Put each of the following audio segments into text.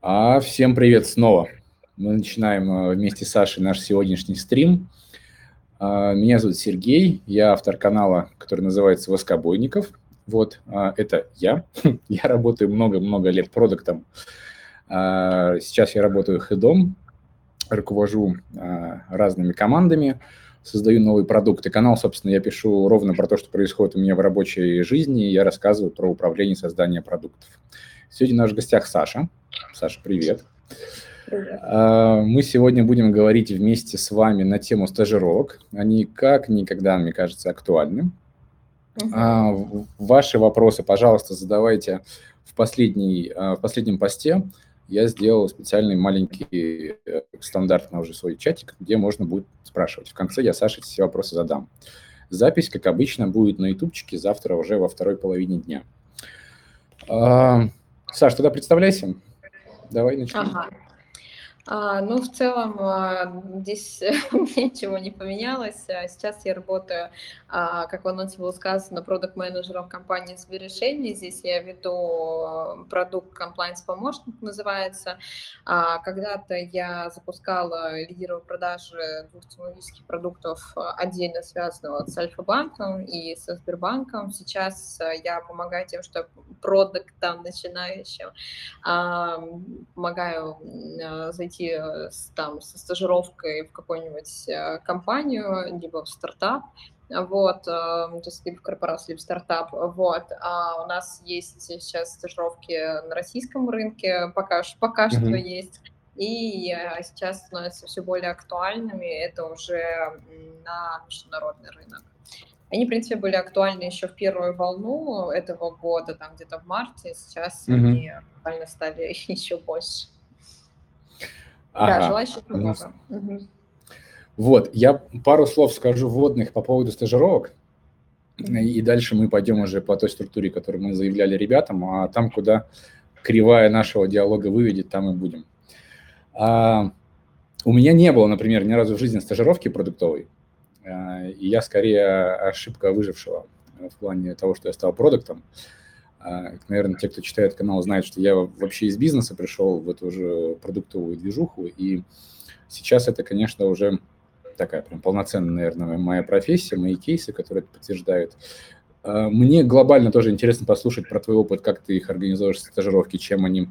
А всем привет снова. Мы начинаем э, вместе с Сашей наш сегодняшний стрим. А, меня зовут Сергей, я автор канала, который называется «Воскобойников». Вот, а, это я. Я работаю много-много лет продуктом. А, сейчас я работаю хедом, руковожу разными командами, создаю новые продукты. Канал, собственно, я пишу ровно про то, что происходит у меня в рабочей жизни, я рассказываю про управление и создание продуктов. Сегодня в гостях Саша. Саша, привет. Привет. А, мы сегодня будем говорить вместе с вами на тему стажировок. Они как никогда, мне кажется, актуальны. Угу. Ваши вопросы, пожалуйста, задавайте в, последней, а, в последнем посте. Я сделал специальный маленький э, стандартный уже свой чатик, где можно будет спрашивать. В конце я Саше все вопросы задам. Запись, как обычно, будет на ютубчике завтра уже во второй половине дня. Саш, тогда представляйся. Давай начнем. Ага. А, ну, в целом, а, здесь ничего не поменялось. А сейчас я работаю, а, как в анонсе было сказано, продукт-менеджером компании сбережений. Здесь я веду продукт Compliance помощник называется. А, когда-то я запускала, лидировала продажи двух технологических продуктов отдельно связанного с Альфа-банком и со Сбербанком. Сейчас я помогаю тем, что продуктам начинающим помогаю зайти идти э, с, там, со стажировкой в какую-нибудь э, компанию, либо в стартап, вот, э, то есть либо в корпорацию, либо в стартап, вот, а у нас есть сейчас стажировки на российском рынке, пока, пока mm-hmm. что есть, и сейчас становятся все более актуальными, это уже на международный рынок. Они, в принципе, были актуальны еще в первую волну этого года, там где-то в марте, сейчас mm-hmm. они актуально стали еще больше. Ага. Да, желающих много. Вот, я пару слов скажу вводных по поводу стажировок, и дальше мы пойдем уже по той структуре, которую мы заявляли ребятам, а там, куда кривая нашего диалога выведет, там и будем. А, у меня не было, например, ни разу в жизни стажировки продуктовой, а, и я скорее ошибка выжившего в плане того, что я стал продуктом. А, наверное, те, кто читает канал, знают, что я вообще из бизнеса пришел в эту же продуктовую движуху, и сейчас это, конечно, уже такая прям полноценная, наверное, моя профессия, мои кейсы, которые это подтверждают. А, мне глобально тоже интересно послушать про твой опыт, как ты их организуешь, стажировки, чем они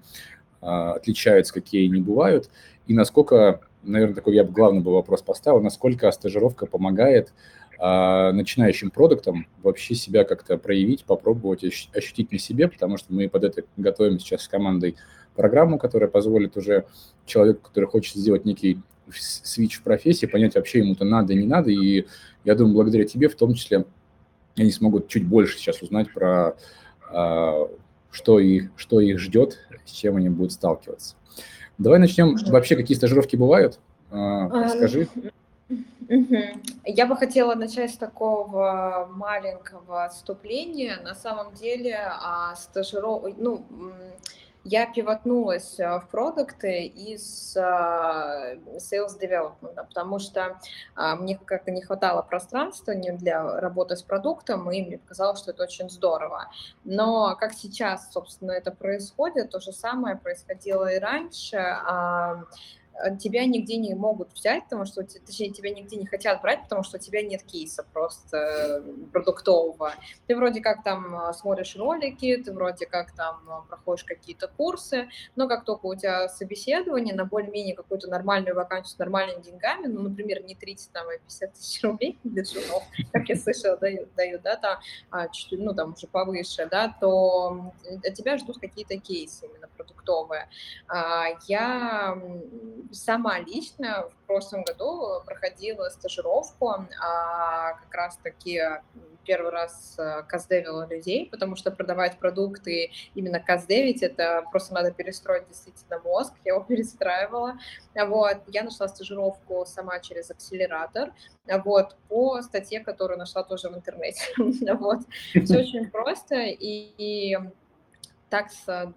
а, отличаются, какие они бывают, и насколько, наверное, такой я бы главный бы вопрос поставил, насколько стажировка помогает а начинающим продуктам вообще себя как-то проявить, попробовать ощутить на себе, потому что мы под это готовим сейчас с командой программу, которая позволит уже человеку, который хочет сделать некий свич в профессии, понять вообще ему-то надо, не надо. И я думаю, благодаря тебе в том числе они смогут чуть больше сейчас узнать про а, что их, что их ждет, с чем они будут сталкиваться. Давай начнем. Вообще, какие стажировки бывают? А, расскажи. Я бы хотела начать с такого маленького отступления. На самом деле, а, стажиров... ну, я пивотнулась а, в продукты из а, sales development, потому что мне как-то не хватало пространства для работы с продуктом, и мне показалось, что это очень здорово. Но как сейчас, собственно, это происходит, то же самое происходило и раньше тебя нигде не могут взять, потому что, точнее, тебя нигде не хотят брать, потому что у тебя нет кейса просто э, продуктового. Ты вроде как там э, смотришь ролики, ты вроде как там проходишь какие-то курсы, но как только у тебя собеседование на более-менее какую-то нормальную вакансию с нормальными деньгами, ну, например, не 30, там, а 50 тысяч рублей для джунов, как я слышала, дают, дают да, там, а, чуть, ну, там, уже повыше, да, то от тебя ждут какие-то кейсы именно продуктовые. А, я сама лично в прошлом году проходила стажировку, а, как раз-таки первый раз э, каздевила людей, потому что продавать продукты именно каздевить, это просто надо перестроить действительно мозг, я его перестраивала. Вот. Я нашла стажировку сама через акселератор, вот, по статье, которую нашла тоже в интернете. Вот. Все очень просто, и так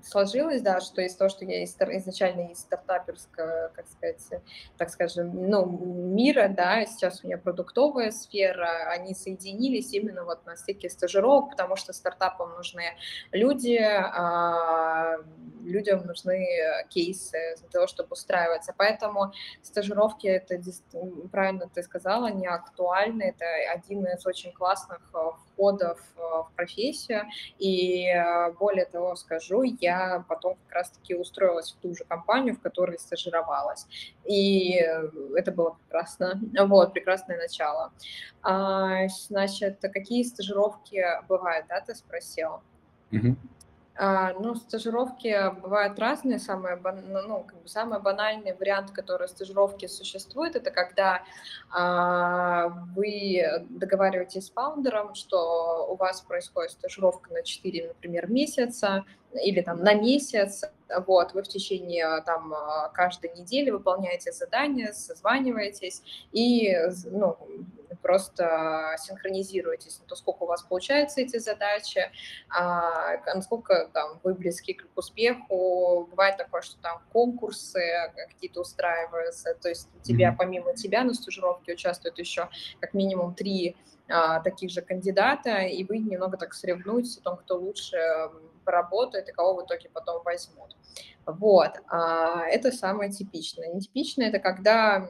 сложилось, да, что из того, что я изначально из стартаперского, как сказать, так скажем, ну, мира, да, сейчас у меня продуктовая сфера, они соединились именно вот на стыке стажировок, потому что стартапам нужны люди, а людям нужны кейсы для того, чтобы устраиваться. Поэтому стажировки, это правильно ты сказала, они актуальны, это один из очень классных входов в профессию, и более того, скажу, я потом как раз-таки устроилась в ту же компанию, в которой стажировалась. И это было прекрасно. Вот, прекрасное начало. А, значит, какие стажировки бывают, да, ты спросил? Mm-hmm. А, ну, стажировки бывают разные. Самый, ну, ну, как бы самый банальный вариант, который стажировки существует, это когда а, вы договариваетесь с фаундером, что у вас происходит стажировка на 4, например, месяца или там на месяц, вот, вы в течение там каждой недели выполняете задания, созваниваетесь и, ну, просто синхронизируетесь, то сколько у вас получается эти задачи, а, насколько там вы близки к успеху. Бывает такое, что там конкурсы какие-то устраиваются, то есть у тебя, помимо тебя на стажировке участвуют еще как минимум три а, таких же кандидата, и вы немного так соревнуетесь о том, кто лучше поработает и кого в итоге потом возьмут. Вот, а, это самое типичное. Нетипичное – это когда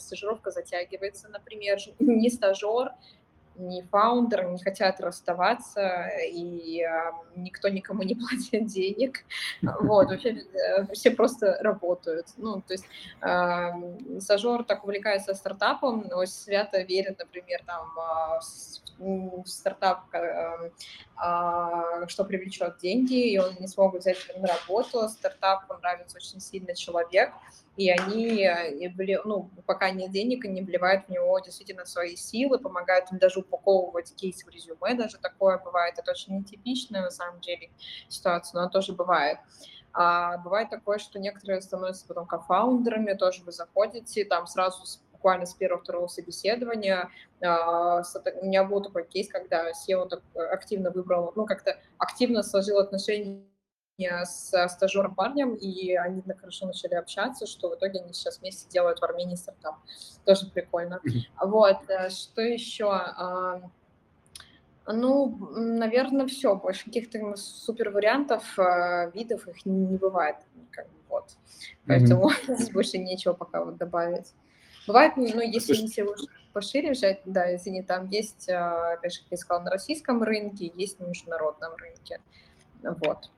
стажировка затягивается, например, не стажер, не фаундер не хотят расставаться, и э, никто никому не платит денег. Вот, вообще э, все просто работают. Ну, то есть э, стажер так увлекается стартапом, но свято верит, например, там, в стартап, э, э, что привлечет деньги, и он не смог взять на работу. Стартапу нравится очень сильно человек, и они, э, ну, пока нет денег, они вливают в него действительно свои силы, помогают им даже упаковывать кейс в резюме, даже такое бывает. Это очень нетипичная, на самом деле, ситуация, но тоже бывает. А бывает такое, что некоторые становятся потом кофаундерами, тоже вы заходите, там сразу буквально с первого-второго собеседования. А, у меня был такой кейс, когда SEO так активно выбрал, ну, как-то активно сложил отношения с стажером парнем, и они так хорошо начали общаться, что в итоге они сейчас вместе делают в Армении стартап. Тоже прикольно. Вот, э, что еще? Ну, наверное, все. Больше каких-то супер вариантов, э, видов их не бывает. Как бы, вот. Поэтому mm-hmm. больше нечего пока вот добавить. Бывает, ну, если не все пошире взять, да, извини, там есть, э, опять же, как я сказала, на российском рынке, есть на международном рынке. Вот.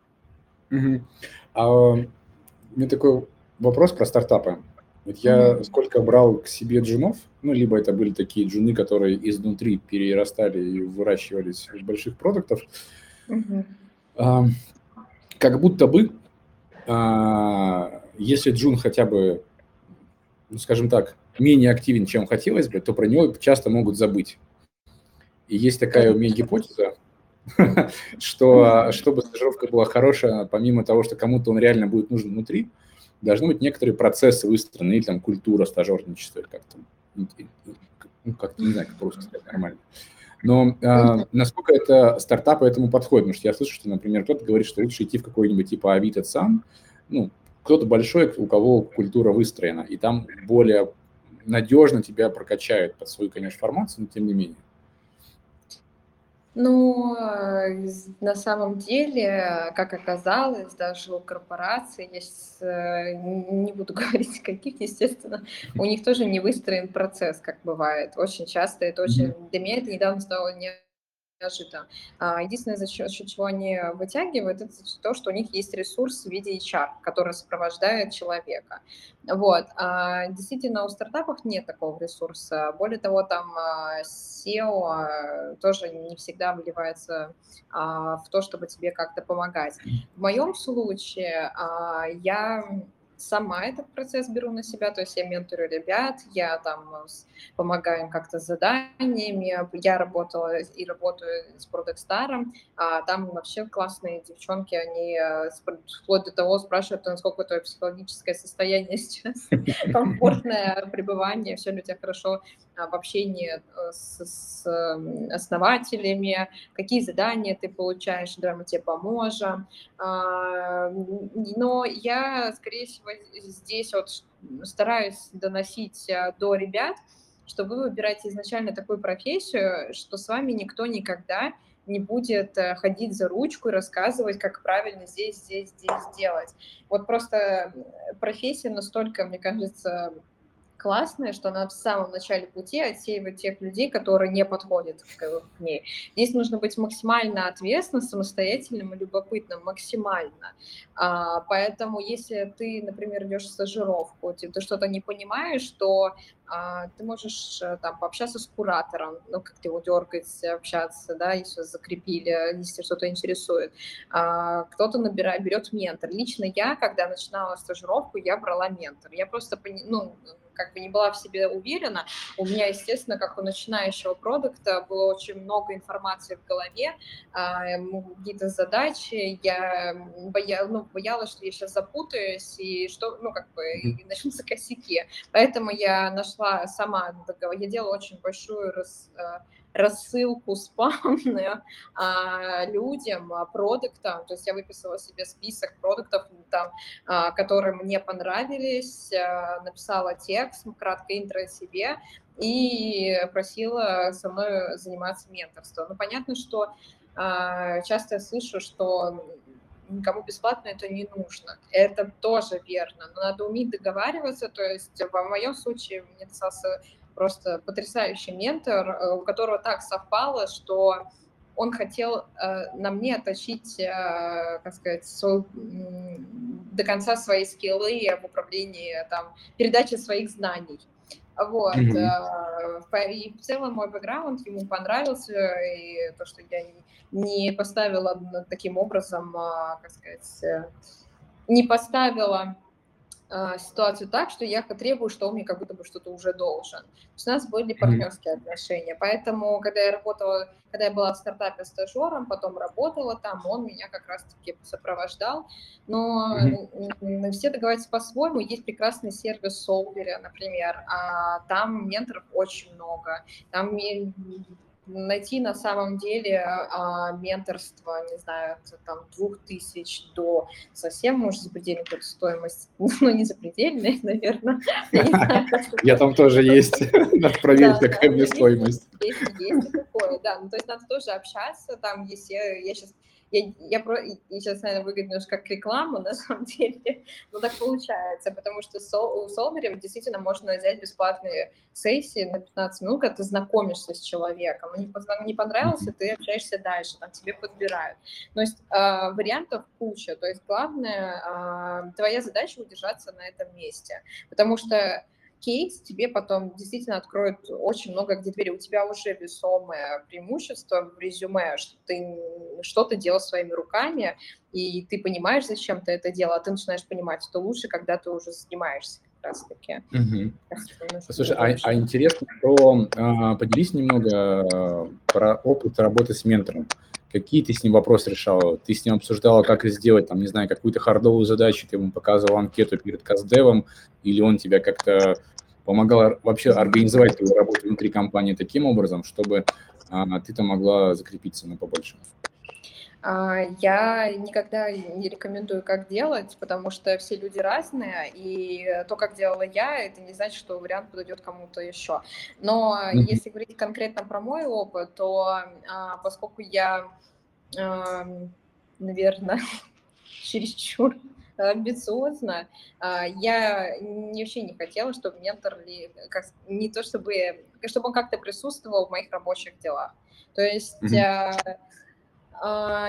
Угу. А у меня такой вопрос про стартапы. Вот я угу. сколько брал к себе джунов, ну, либо это были такие джуны, которые изнутри перерастали и выращивались из больших продуктов, угу. а, как будто бы, а, если джун хотя бы, ну, скажем так, менее активен, чем хотелось бы, то про него часто могут забыть. И есть такая у меня гипотеза, что чтобы стажировка была хорошая, помимо того, что кому-то он реально будет нужен внутри, должны быть некоторые процессы выстроены, или там культура стажерничества, как-то, ну, как-то, не знаю, как просто сказать нормально. Но э, насколько это стартапы этому подходят? Потому что я слышу, что, например, кто-то говорит, что лучше идти в какой-нибудь типа Авито сам, ну, кто-то большой, у кого культура выстроена, и там более надежно тебя прокачают под свою, конечно, формацию, но тем не менее. Ну, э, на самом деле, как оказалось, даже у корпораций, сейчас э, не буду говорить каких, естественно, у них тоже не выстроен процесс, как бывает. Очень часто это очень... Для меня это недавно стало не неожиданно. А, единственное, за счет, за счет чего они вытягивают, это то, что у них есть ресурс в виде HR, который сопровождает человека. Вот. А, действительно, у стартапов нет такого ресурса. Более того, там а, SEO тоже не всегда вливается в то, чтобы тебе как-то помогать. В моем случае я сама этот процесс беру на себя, то есть я менторю ребят, я там э, помогаю им как-то с заданиями, я работала и работаю с Product Star, а там вообще классные девчонки, они э, вплоть до того спрашивают, насколько твое психологическое состояние сейчас, комфортное пребывание, все ли у тебя хорошо в общении э, с, с основателями, какие задания ты получаешь, давай мы тебе поможем. А, но я, скорее всего, здесь вот стараюсь доносить а, до ребят, что вы выбираете изначально такую профессию, что с вами никто никогда не будет э, ходить за ручку и рассказывать, как правильно здесь, здесь, здесь делать. Вот просто профессия настолько, мне кажется, классная, что она в самом начале пути отсеивает тех людей, которые не подходят к, к ней. Здесь нужно быть максимально ответственным, самостоятельным и любопытным, максимально. А, поэтому если ты, например, идешь в стажировку, ты, что-то не понимаешь, то а, ты можешь э, там пообщаться с куратором, ну, как-то его дергать, общаться, да, если закрепили, если что-то интересует. А, кто-то набирает, берет ментор. Лично я, когда начинала стажировку, я брала ментор. Я просто, ну, как бы не была в себе уверена. У меня, естественно, как у начинающего продукта, было очень много информации в голове, а, какие-то задачи. Я боя, ну, боялась, что я сейчас запутаюсь и что, ну, как бы, и начнутся косяки. Поэтому я нашла сама, я делала очень большую рас, а, рассылку спамную а, людям, а, продуктам. То есть я выписала себе список продуктов, там, а, которые мне понравились, а, написала текст, кратко интро себе и просила со мной заниматься менторством. Ну, понятно, что а, часто я слышу, что никому бесплатно это не нужно. Это тоже верно, но надо уметь договариваться, то есть в моем случае мне достался просто потрясающий ментор, э, у которого так совпало, что он хотел э, на мне отточить, э, как сказать, свой, до конца свои скиллы в управлении, там, передаче своих знаний. Вот. Mm-hmm. И в целом мой бэкграунд ему понравился, и то, что я не поставила таким образом, а, как сказать, не поставила а, ситуацию так, что я требую, что он мне как будто бы что-то уже должен. То есть у нас были партнерские отношения, поэтому, когда я работала, когда я была в стартапе стажером, потом работала там, он меня как раз-таки сопровождал, но mm-hmm. все договариваются по-своему, есть прекрасный сервис Solver, например, а там менторов очень много, там найти на самом деле а, менторство, не знаю, там двух тысяч до совсем, может, запредельной какой-то стоимость, ну, не запредельной, наверное. Я там тоже есть, надо проверить, какая мне стоимость. Есть такое, да, ну, то есть надо тоже общаться, там, если я сейчас я, я, про, я сейчас, наверное, выглядит немножко как рекламу, на самом деле, но так получается, потому что у Солмере действительно можно взять бесплатные сессии на 15 минут, когда ты знакомишься с человеком, не, не понравился, ты общаешься дальше, там тебе подбирают. То есть э, вариантов куча, то есть главное, э, твоя задача удержаться на этом месте, потому что кейс тебе потом действительно откроет очень много где двери. У тебя уже весомое преимущество в резюме, что ты что-то делал своими руками, и ты понимаешь, зачем ты это делал, а ты начинаешь понимать, что лучше, когда ты уже занимаешься раз таки. Угу. Слушай, а, а интересно, про, а, поделись немного а, про опыт работы с ментором. Какие ты с ним вопросы решала? Ты с ним обсуждала, как сделать, там, не знаю, какую-то хардовую задачу, ты ему показывал анкету перед каздевом, или он тебя как-то помогала вообще организовать твою работу внутри компании таким образом, чтобы а, ты там могла закрепиться на побольше? А, я никогда не рекомендую, как делать, потому что все люди разные, и то, как делала я, это не значит, что вариант подойдет кому-то еще. Но mm-hmm. если говорить конкретно про мой опыт, то а, поскольку я, наверное, чересчур амбициозно. А, я вообще не хотела, чтобы ментор не то чтобы, чтобы он как-то присутствовал в моих рабочих делах. То есть mm-hmm.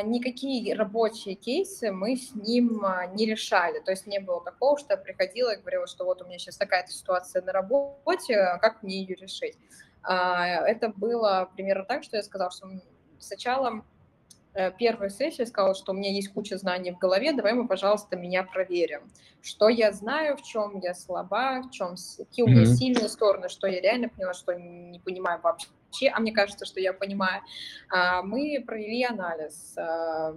никакие рабочие кейсы мы с ним не решали. То есть не было такого, что я приходила и говорила, что вот у меня сейчас такая-то ситуация на работе, как мне ее решить. Это было примерно так, что я сказала, что сначала первая сессия сказала, что у меня есть куча знаний в голове, давай мы, пожалуйста, меня проверим. Что я знаю, в чем я слаба, в чем какие у меня mm-hmm. сильные стороны, что я реально поняла, что не понимаю вообще, а мне кажется, что я понимаю. А, мы провели анализ. А,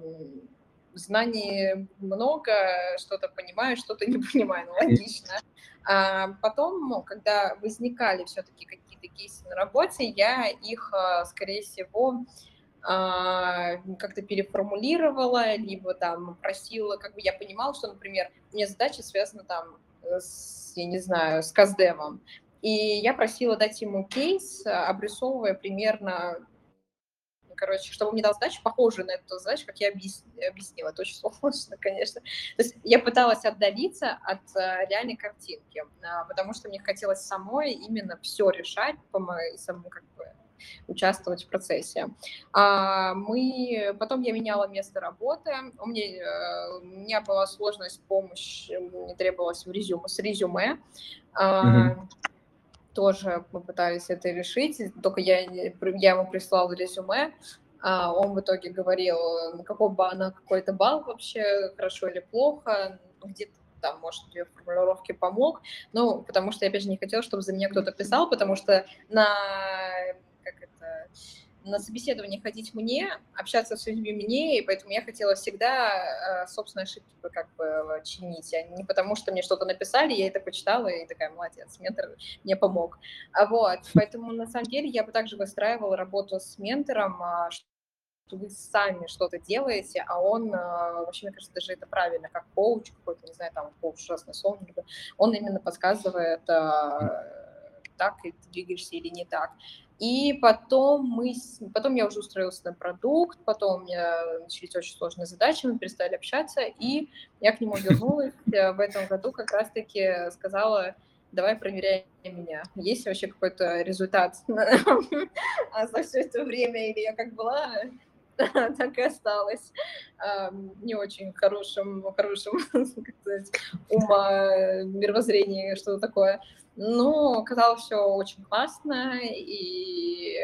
знаний много, что-то понимаю, что-то не понимаю, ну, логично. А потом, ну, когда возникали все-таки какие-то кейсы на работе, я их, скорее всего, а, как-то переформулировала, либо там просила, как бы я понимала, что, например, у меня задача связана там с, я не знаю, с каздевом, и я просила дать ему кейс, обрисовывая примерно короче, чтобы мне дал задачу, похожую на эту задачу, как я объяснила. Это очень сложно, конечно. То есть я пыталась отдалиться от э, реальной картинки, а, потому что мне хотелось самой именно все решать, по моей, самому как бы участвовать в процессе. А мы, потом я меняла место работы, у меня, э, у меня была сложность помощь, мне требовалось в резюме, с резюме. Mm-hmm. Тоже мы пытались это решить, только я, я ему прислала резюме, а он в итоге говорил, на какой на какой-то балл вообще, хорошо или плохо, где-то там, может, две формулировки помог, ну, потому что я, опять же, не хотела, чтобы за меня кто-то писал, потому что на на собеседование ходить мне, общаться с людьми мне, и поэтому я хотела всегда э, собственные ошибки как бы чинить, а не потому, что мне что-то написали, я это почитала, и такая, молодец, ментор мне помог. А вот, поэтому на самом деле я бы также выстраивала работу с ментором, а, что вы сами что-то делаете, а он, э, вообще, мне кажется, даже это правильно, как коуч какой-то, не знаю, там, коуч ужасный сон, он именно подсказывает, так и ты двигаешься или не так. И потом мы, потом я уже устроилась на продукт, потом у меня начались очень сложные задачи, мы перестали общаться, и я к нему вернулась э, в этом году, как раз-таки сказала, давай проверяй меня, есть вообще какой-то результат за все это время, или я как была, так и осталась не очень хорошим, хорошим, ума, мировоззрение, что-то такое. Ну, оказалось все очень классно, и,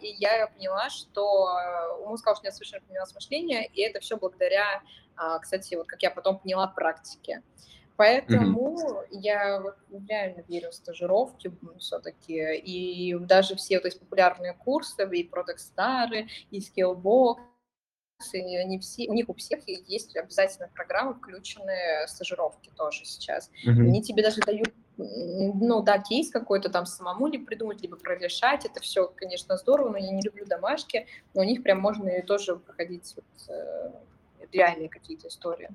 и я поняла, что он сказал, что меня совершенно поменялось мышление, и это все благодаря, а, кстати, вот как я потом поняла, практике. Поэтому mm-hmm. я вот реально верю в стажировки все-таки, и даже все вот эти популярные курсы, и Product Star, и Skillbox, и они все, у них у всех есть обязательно программы, включенные стажировки тоже сейчас. Mm-hmm. Они тебе даже дают ну да, кейс какой-то там самому ли придумать, либо прорешать, это все, конечно, здорово, но я не люблю домашки, но у них прям можно и тоже проходить вот, э, реальные какие-то истории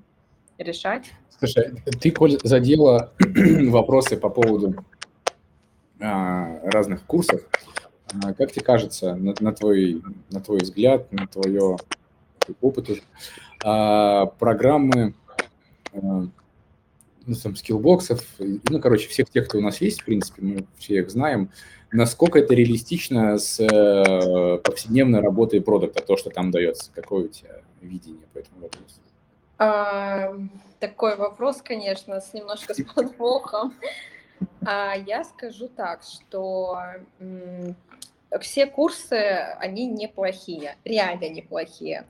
решать. Слушай, ты, Коль, задела вопросы по поводу а, разных курсов. А, как тебе кажется, на, на, твой, на твой взгляд, на твое опыт а, программы а, ну, там, скиллбоксов, ну, короче, всех тех, кто у нас есть, в принципе, мы все их знаем, насколько это реалистично с э, повседневной работой продукта, то, что там дается? Какое у тебя видение по этому вопросу? А, такой вопрос, конечно, с немножко с подвохом. А, я скажу так, что все курсы, они неплохие, реально неплохие.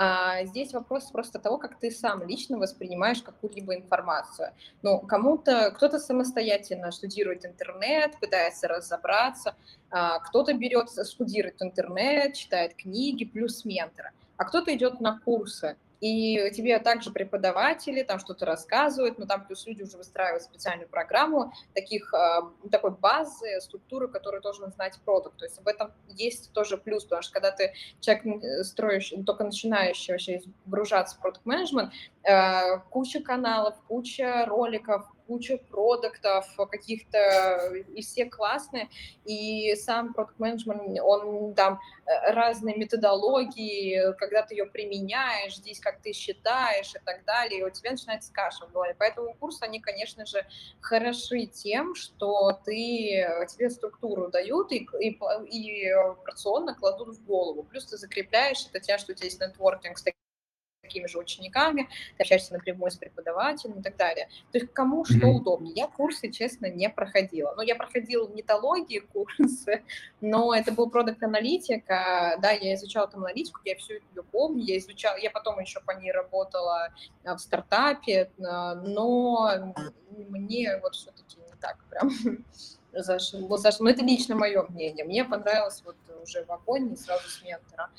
А здесь вопрос просто того, как ты сам лично воспринимаешь какую-либо информацию. Ну, кому-то, кто-то самостоятельно студирует интернет, пытается разобраться, а кто-то берет, студирует интернет, читает книги, плюс ментора, а кто-то идет на курсы, и тебе также преподаватели там что-то рассказывают, но там плюс люди уже выстраивают специальную программу таких, а, такой базы, структуры, которую должен знать продукт. То есть об этом есть тоже плюс, потому что когда ты человек э, строишь, только начинающий вообще погружаться в продукт менеджмент, э, куча каналов, куча роликов, куча продуктов каких-то, и все классные, и сам продукт менеджмент он там э, разные методологии, когда ты ее применяешь, здесь как ты считаешь и так далее, и у тебя начинается каша в голове. Поэтому курсы, они, конечно же, хороши тем, что ты, тебе структуру дают и, и, и операционно кладут в голову. Плюс ты закрепляешь это тем, что у тебя есть нетворкинг с такими же учениками, ты общаешься напрямую с преподавателем и так далее. То есть кому что mm-hmm. удобнее. Я курсы, честно, не проходила. Ну, я проходила нетологии курсы, но это был продукт аналитика, да, я изучала там аналитику, я все это помню, я изучала, я потом еще по ней работала а, в стартапе, а, но мне вот все-таки не так прям зашло. зашло. Но это лично мое мнение. Мне понравилось вот уже в Аконе сразу с ментора.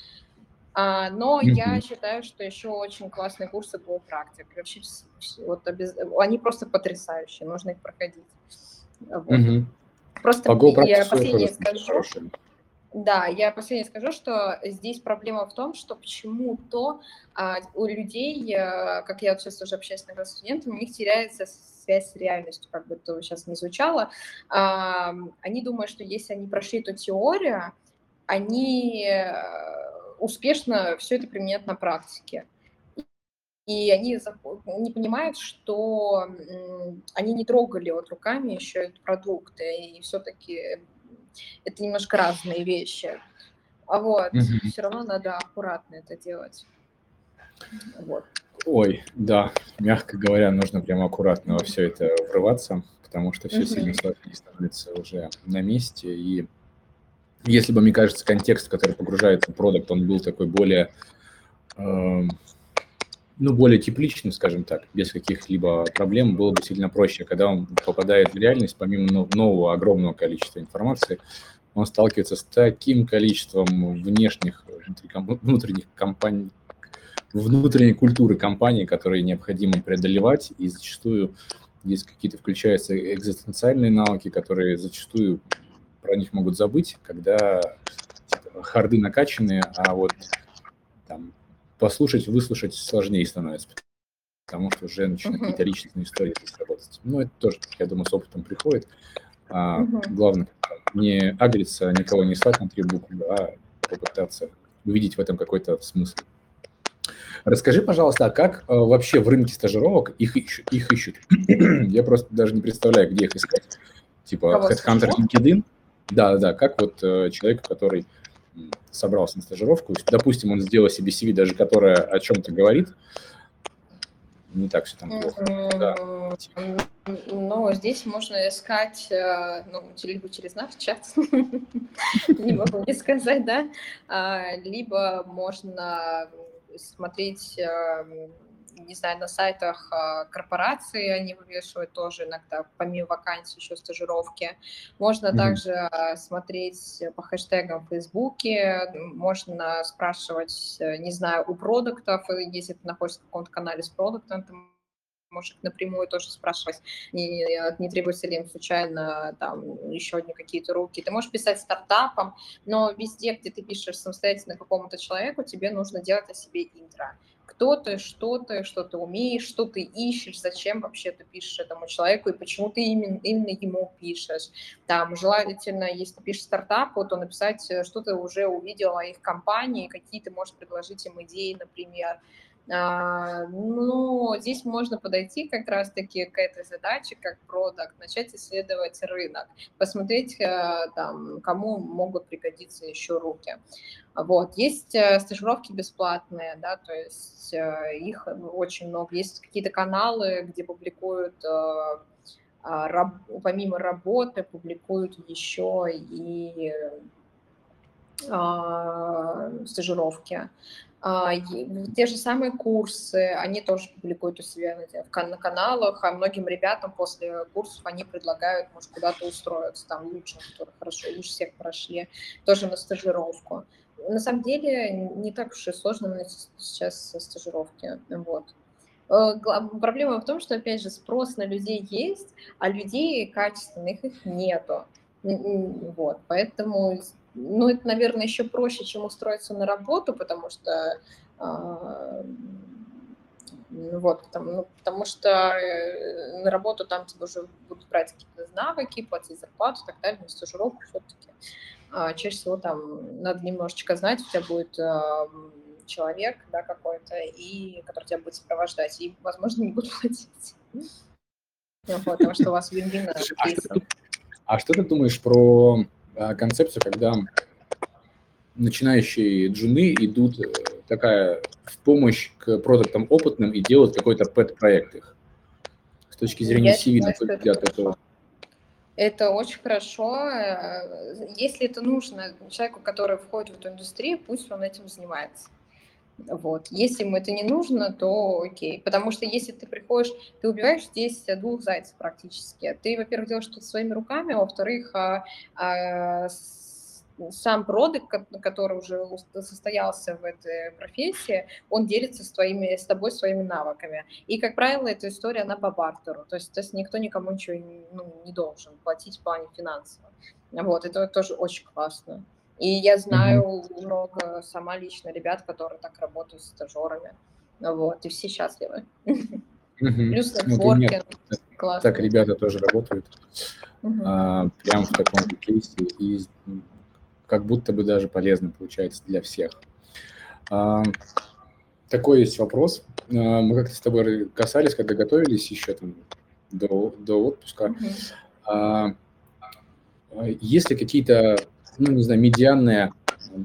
А, но mm-hmm. я считаю, что еще очень классные курсы по практике. Вообще, вот, обез... они просто потрясающие, нужно их проходить. Вот. Mm-hmm. Просто по я последнее скажу. Да, я последнее скажу, что здесь проблема в том, что почему-то а, у людей, а, как я вот сейчас уже общаюсь с студентами, у них теряется связь с реальностью, как бы это сейчас не звучало. А, они думают, что если они прошли эту теорию, они успешно все это применять на практике. И они не понимают, что они не трогали вот руками еще этот продукт, и все-таки это немножко разные вещи. А вот, mm все равно надо аккуратно это делать. Вот. Ой, да, мягко говоря, нужно прямо аккуратно во все это врываться, потому что все mm сильно становится уже на месте, и если бы, мне кажется, контекст, в который погружается продукт, он был такой более, э, ну, более тепличным, скажем так, без каких-либо проблем, было бы сильно проще. Когда он попадает в реальность, помимо нового огромного количества информации, он сталкивается с таким количеством внешних, внутренних компаний, внутренней культуры компании, которые необходимо преодолевать, и зачастую есть какие-то включаются экзистенциальные навыки, которые зачастую про них могут забыть, когда типа, харды накачанные, а вот там, послушать, выслушать сложнее становится, потому что уже начинают uh-huh. какие-то личностные истории здесь работать. Ну, это тоже, я думаю, с опытом приходит. А, uh-huh. Главное, не агриться, никого не слать на три буквы, а попытаться увидеть в этом какой-то смысл. Расскажи, пожалуйста, а как э, вообще в рынке стажировок их ищут? Их ищут? Я просто даже не представляю, где их искать. Типа Headhunter LinkedIn? Да, да, как вот э, человек, который собрался на стажировку, допустим, он сделал себе CV, даже которая о чем-то говорит, не так все там плохо. Да. Ну, здесь можно искать, э, ну, либо через наш чат, не могу не сказать, да, а, либо можно смотреть эм, не знаю, на сайтах а, корпорации они вывешивают тоже иногда, помимо вакансий, еще стажировки. Можно mm-hmm. также а, смотреть по хэштегам в Фейсбуке, можно спрашивать, не знаю, у продуктов, если ты находишься в каком-то канале с продуктом, ты можешь напрямую тоже спрашивать, не, не требуется ли им случайно там еще одни какие-то руки. Ты можешь писать стартапом, но везде, где ты пишешь самостоятельно какому-то человеку, тебе нужно делать о себе интро кто ты, что ты, что ты умеешь, что ты ищешь, зачем вообще ты пишешь этому человеку и почему ты именно, именно ему пишешь. Там желательно, если ты пишешь стартапу, то написать, э, что ты уже увидела их компании, какие ты можешь предложить им идеи, например. А, ну, здесь можно подойти как раз-таки к этой задаче, как продукт, начать исследовать рынок, посмотреть, э, там, кому могут пригодиться еще руки. Вот. Есть э, стажировки бесплатные, да, то есть э, их очень много. Есть какие-то каналы, где публикуют а, помимо работы публикуют еще и а, стажировки. А, те же самые курсы, они тоже публикуют у себя на каналах, а многим ребятам после курсов они предлагают, может, куда-то устроиться, там, лучше, которые хорошо, лучше всех прошли, тоже на стажировку. На самом деле, не так уж и сложно найти сейчас стажировки, вот. Э, проблема в том, что, опять же, спрос на людей есть, а людей качественных их нету. Вот, поэтому ну, это, наверное, еще проще, чем устроиться на работу, потому что а, вот, потому, ну, потому что э, на работу там тебе уже будут брать какие-то навыки, платить зарплату и так далее, на стажировку все-таки. А, чаще всего там надо немножечко знать, у тебя будет а, человек, да, какой-то, и который тебя будет сопровождать, и, возможно, не будут платить. Вот, потому что у вас вин-вин а, а что ты думаешь про концепцию, когда начинающие джуны идут, э, такая в помощь к продуктам опытным и делать какой-то пэт-проект их. С точки зрения CV, на твой взгляд, это очень хорошо. Если это нужно человеку, который входит в эту индустрию, пусть он этим занимается. Вот. Если ему это не нужно, то окей. Потому что если ты приходишь, ты убиваешь здесь двух зайцев практически. Ты, во-первых, делаешь что-то своими руками, а во-вторых, а, а, сам продукт, который уже состоялся в этой профессии, он делится с, твоими, с тобой своими навыками. И, как правило, эта история, она по бартеру. То есть, то есть никто никому ничего ну, не должен платить в плане финансово. Вот, это тоже очень классно. И я знаю mm-hmm. много сама лично ребят, которые так работают с стажерами. Вот, и все счастливы. Mm-hmm. Плюс нетворкинг. Ну, классно. Так ребята тоже работают. Mm-hmm. А, прям в таком кейсе. И как будто бы даже полезно получается для всех. А, такой есть вопрос. А, мы как-то с тобой касались, когда готовились еще там до, до отпуска. Mm-hmm. Есть ли какие-то ну, не знаю, медианные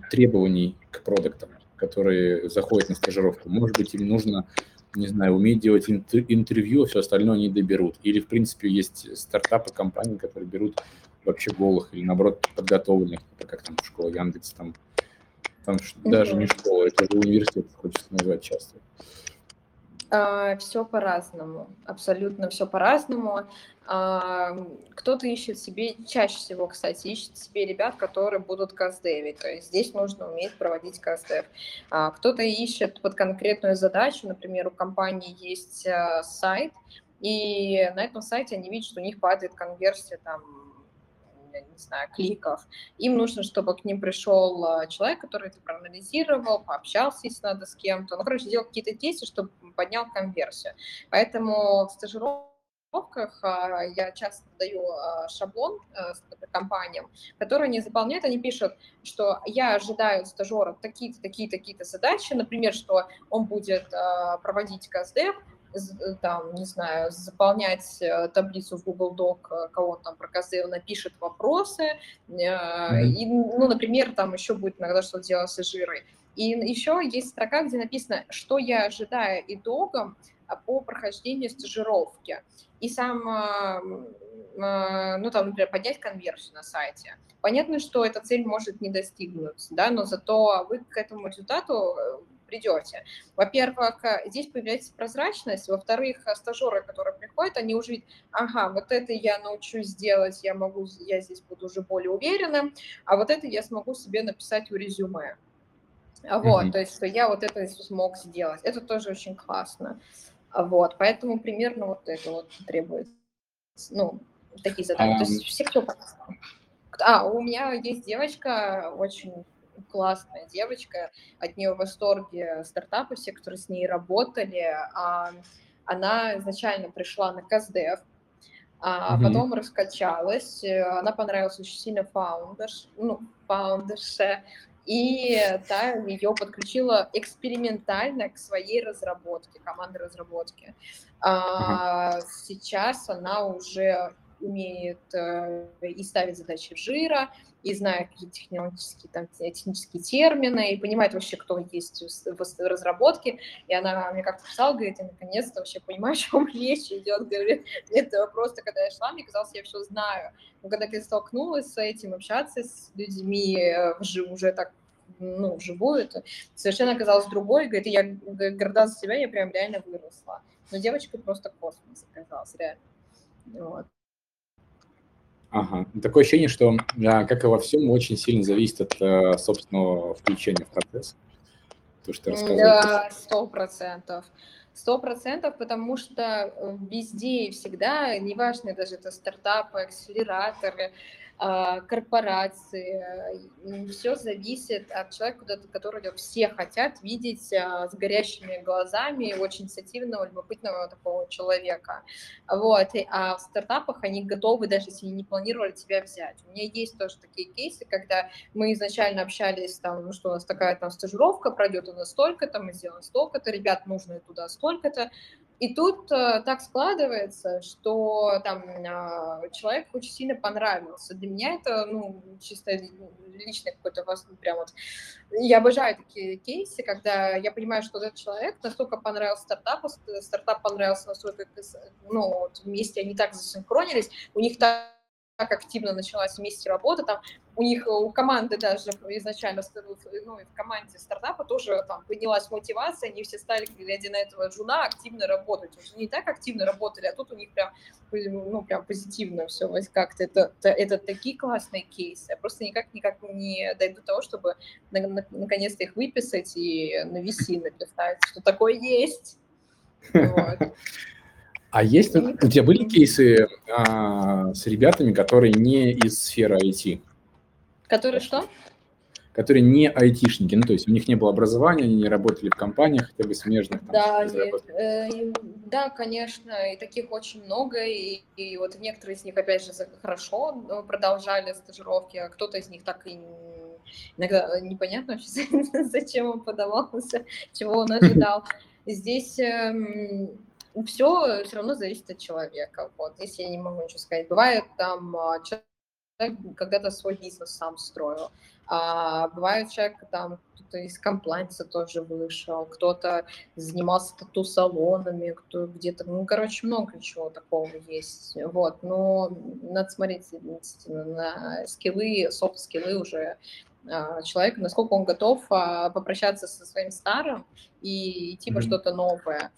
требований к продуктам, которые заходят на стажировку. Может быть, им нужно, не знаю, уметь делать интервью, а все остальное они доберут. Или, в принципе, есть стартапы, компании, которые берут вообще голых или, наоборот, подготовленных, как там школа Яндекс, там, там даже не школа, это же университет, хочется назвать часто. А, все по-разному, абсолютно все по-разному. А, кто-то ищет себе, чаще всего, кстати, ищет себе ребят, которые будут каздевить, то есть здесь нужно уметь проводить каздев. А, кто-то ищет под конкретную задачу, например, у компании есть сайт, и на этом сайте они видят, что у них падает конверсия там не знаю, кликов. Им нужно, чтобы к ним пришел а, человек, который это проанализировал, пообщался, если надо, с кем-то. Ну, короче, делал какие-то действия, чтобы поднял конверсию. Поэтому в стажировках а, я часто даю а, шаблон компаниям, которые не заполняют, они пишут, что я ожидаю стажера такие-то, такие-то, такие-то задачи, например, что он будет проводить КСДФ, Э, там, не знаю, заполнять э, таблицу в Google Doc, э, кого он там проказывал, напишет вопросы, mm-hmm. и, ну, например, там еще будет иногда что-то делать с жирой. И еще есть строка, где написано, что я ожидаю итогом а, по прохождению стажировки. И сам, ну, там, например, поднять конверсию на сайте. Понятно, что эта цель может не достигнуться, да, но зато вы к этому результату придете. Во-первых, э, здесь появляется прозрачность, во-вторых, э, стажеры, которые приходят, они уже видят, ага, вот это я научусь сделать, я могу, я здесь буду уже более уверенным, а вот это я смогу себе написать в резюме. Вот, mm-hmm. то есть, что я вот это смог сделать. Это тоже очень классно. Вот, поэтому примерно вот это вот требует, ну, такие задания. Um... То есть все, кто... А, у меня есть девочка очень классная девочка, от нее в восторге стартапы, все, которые с ней работали. А, она изначально пришла на КСДФ, а mm-hmm. потом раскачалась, она понравилась очень сильно фаундерш, ну, фаундерше, и та ее подключила экспериментально к своей разработке, команде разработки. А, сейчас она уже умеет э, и ставить задачи жира, и знает какие технические, там, технические термины, и понимает вообще, кто есть в разработке. И она мне как-то писала, говорит, я наконец-то вообще понимаю, о чем речь идет. Говорит, это просто, когда я шла, мне казалось, я все знаю. Но когда я столкнулась с этим, общаться с людьми э, уже так ну, вживую, это совершенно оказалось другой. Говорит, я горда за себя, я прям реально выросла. Но девочка просто космос оказалась, реально. Вот. Ага. Такое ощущение, что, как и во всем, очень сильно зависит от э, собственного включения в процесс. То, что Да, сто процентов. Сто процентов, потому что э, везде и всегда, неважно, даже это стартапы, акселераторы, корпорации. Все зависит от человека, который все хотят видеть а, с горящими глазами очень инициативного, любопытного такого человека. Вот. А в стартапах они готовы, даже если не планировали тебя взять. У меня есть тоже такие кейсы, когда мы изначально общались, там, ну что у нас такая там стажировка пройдет, у нас столько-то, мы сделаем столько-то, ребят, нужно туда столько-то, И тут э, так складывается, что там э, человек очень сильно понравился. Для меня это, ну, чисто личный какой-то вас, ну, прям вот... Я обожаю такие кейсы, когда я понимаю, что этот человек настолько понравился стартапу, стартап понравился настолько, ну, вот вместе они так засинхронились, у них так так активно началась вместе работа, там у них, у команды даже изначально, ну, в команде стартапа тоже там поднялась мотивация, они все стали, глядя на этого жуна, активно работать. Уже не так активно работали, а тут у них прям, ну, прям позитивно все как-то. Это, это, это такие классные кейсы. Я просто никак, никак не дойду до того, чтобы наконец-то их выписать и на VC написать, что такое есть. Вот. А есть у тебя были кейсы а, с ребятами, которые не из сферы IT? Которые что? Которые не айтишники, ну то есть у них не было образования, они не работали в компаниях хотя бы смежных. Там, да, э, да, конечно, и таких очень много, и, и вот некоторые из них, опять же, хорошо ну, продолжали стажировки, а кто-то из них так и иногда непонятно вообще, зачем он подавался, чего он ожидал. Здесь эм, все все равно зависит от человека. Вот, если я не могу ничего сказать. Бывает там а, человек когда-то свой бизнес сам строил. А бывает человек там кто-то из комплайнса тоже вышел, кто-то занимался тату-салонами, кто где-то, ну, короче, много чего такого есть. Вот, но надо смотреть на скиллы, софт-скиллы уже а, человека, насколько он готов а, попрощаться со своим старым и идти во mm-hmm. что-то новое.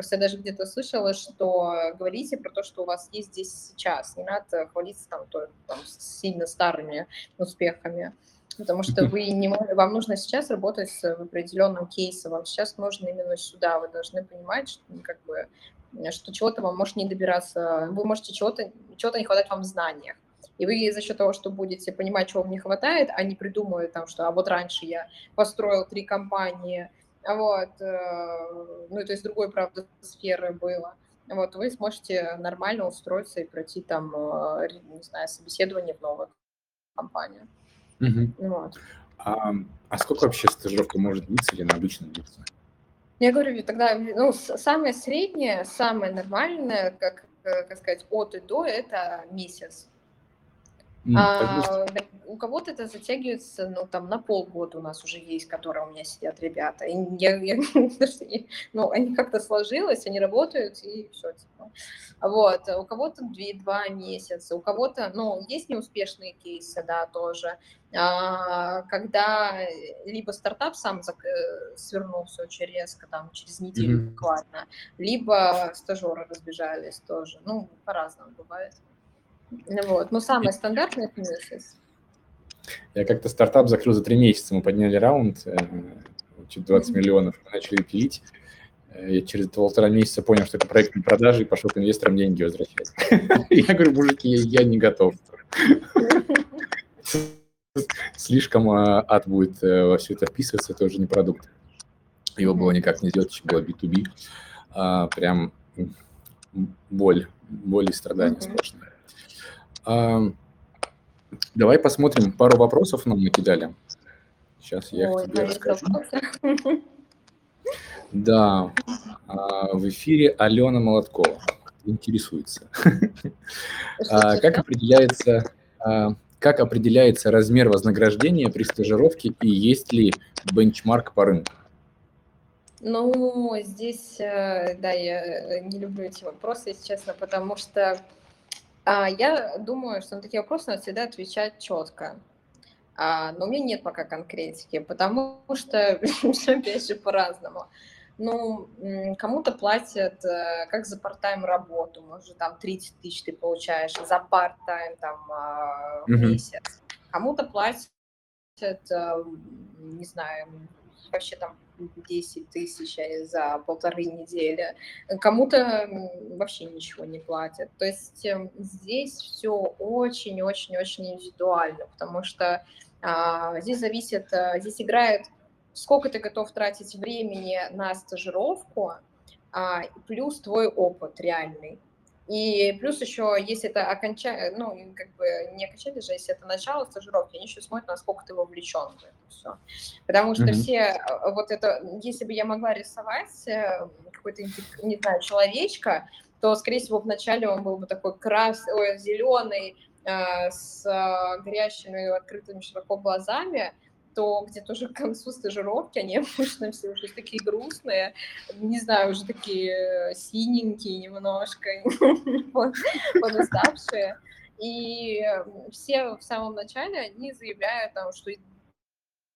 Просто я даже где-то слышала, что говорите про то, что у вас есть здесь сейчас. Не надо хвалиться там, то, там сильно старыми успехами. Потому что вы не вам нужно сейчас работать с определенным кейсом, вам сейчас нужно именно сюда. Вы должны понимать, что ну, как бы что чего-то вам может не добираться, вы можете чего-то чего-то не хватать вам в знаниях. И вы за счет того, что будете понимать, чего вам не хватает, а не придумывать там, что а вот раньше я построил три компании, вот, э, ну, то есть другой, правда, сферы было, вот, вы сможете нормально устроиться и пройти там, э, не знаю, собеседование в новую компанию. Угу. Вот. А, а сколько вообще стажировка может длиться или на обычном длится? Я говорю, тогда, ну, самое среднее, самое нормальное, как, э, как сказать, от и до, это месяц. А, у кого-то это затягивается, ну, там, на полгода у нас уже есть, которые у меня сидят ребята. И я, я, ну, они как-то сложилось, они работают, и все, типа. Вот, у кого-то 2 месяца, у кого-то, ну, есть неуспешные кейсы, да, тоже, а, когда либо стартап сам зак- э, свернулся очень резко, там, через неделю mm-hmm. буквально, либо стажеры разбежались тоже, ну, по-разному бывает. Вот. Ну, самое стандартное это месяц. Я как-то стартап закрыл за три месяца. Мы подняли раунд, э, чуть 20 миллионов, мы начали пилить. Э, я через полтора месяца понял, что это проект на продаже, и пошел к инвесторам деньги возвращать. Я говорю, мужики, я не готов. Слишком а, ад будет э, во все это вписываться, это уже не продукт. Его было никак не сделать, было B2B. А, прям боль, боль и страдания сплошные. Давай посмотрим, пару вопросов нам накидали. Сейчас я Ой, их тебе расскажу. Да, а, в эфире Алена Молоткова интересуется. А, как определяется, а, как определяется размер вознаграждения при стажировке и есть ли бенчмарк по рынку? Ну, здесь, э, да, я э, не люблю эти вопросы, если честно, потому что я думаю, что на такие вопросы надо всегда отвечать четко. А, но у меня нет пока конкретики, потому что все опять же по-разному. Ну, кому-то платят э, как за part-time работу, может, там 30 тысяч ты получаешь за part-time там в месяц. Кому-то платят, э, не знаю, вообще там 10 тысяч за полторы недели. Кому-то вообще ничего не платят. То есть эм, здесь все очень-очень-очень индивидуально, потому что а, здесь зависит, а, здесь играет, сколько ты готов тратить времени на стажировку, а, плюс твой опыт реальный. И плюс еще, если это окончание, ну, как бы не окончательно же, если это начало стажировки, они еще смотрят, насколько ты вовлечен в это все. Потому что mm-hmm. все, э, вот это, если бы я могла рисовать э, какой-то, не знаю, человечка, то, скорее всего, вначале он был бы такой красный, зеленый, э, с э, горящими открытыми широко глазами, то где-то уже к концу стажировки они обычно все уже такие грустные, не знаю, уже такие синенькие немножко, подуставшие. И все в самом начале, они заявляют, там, что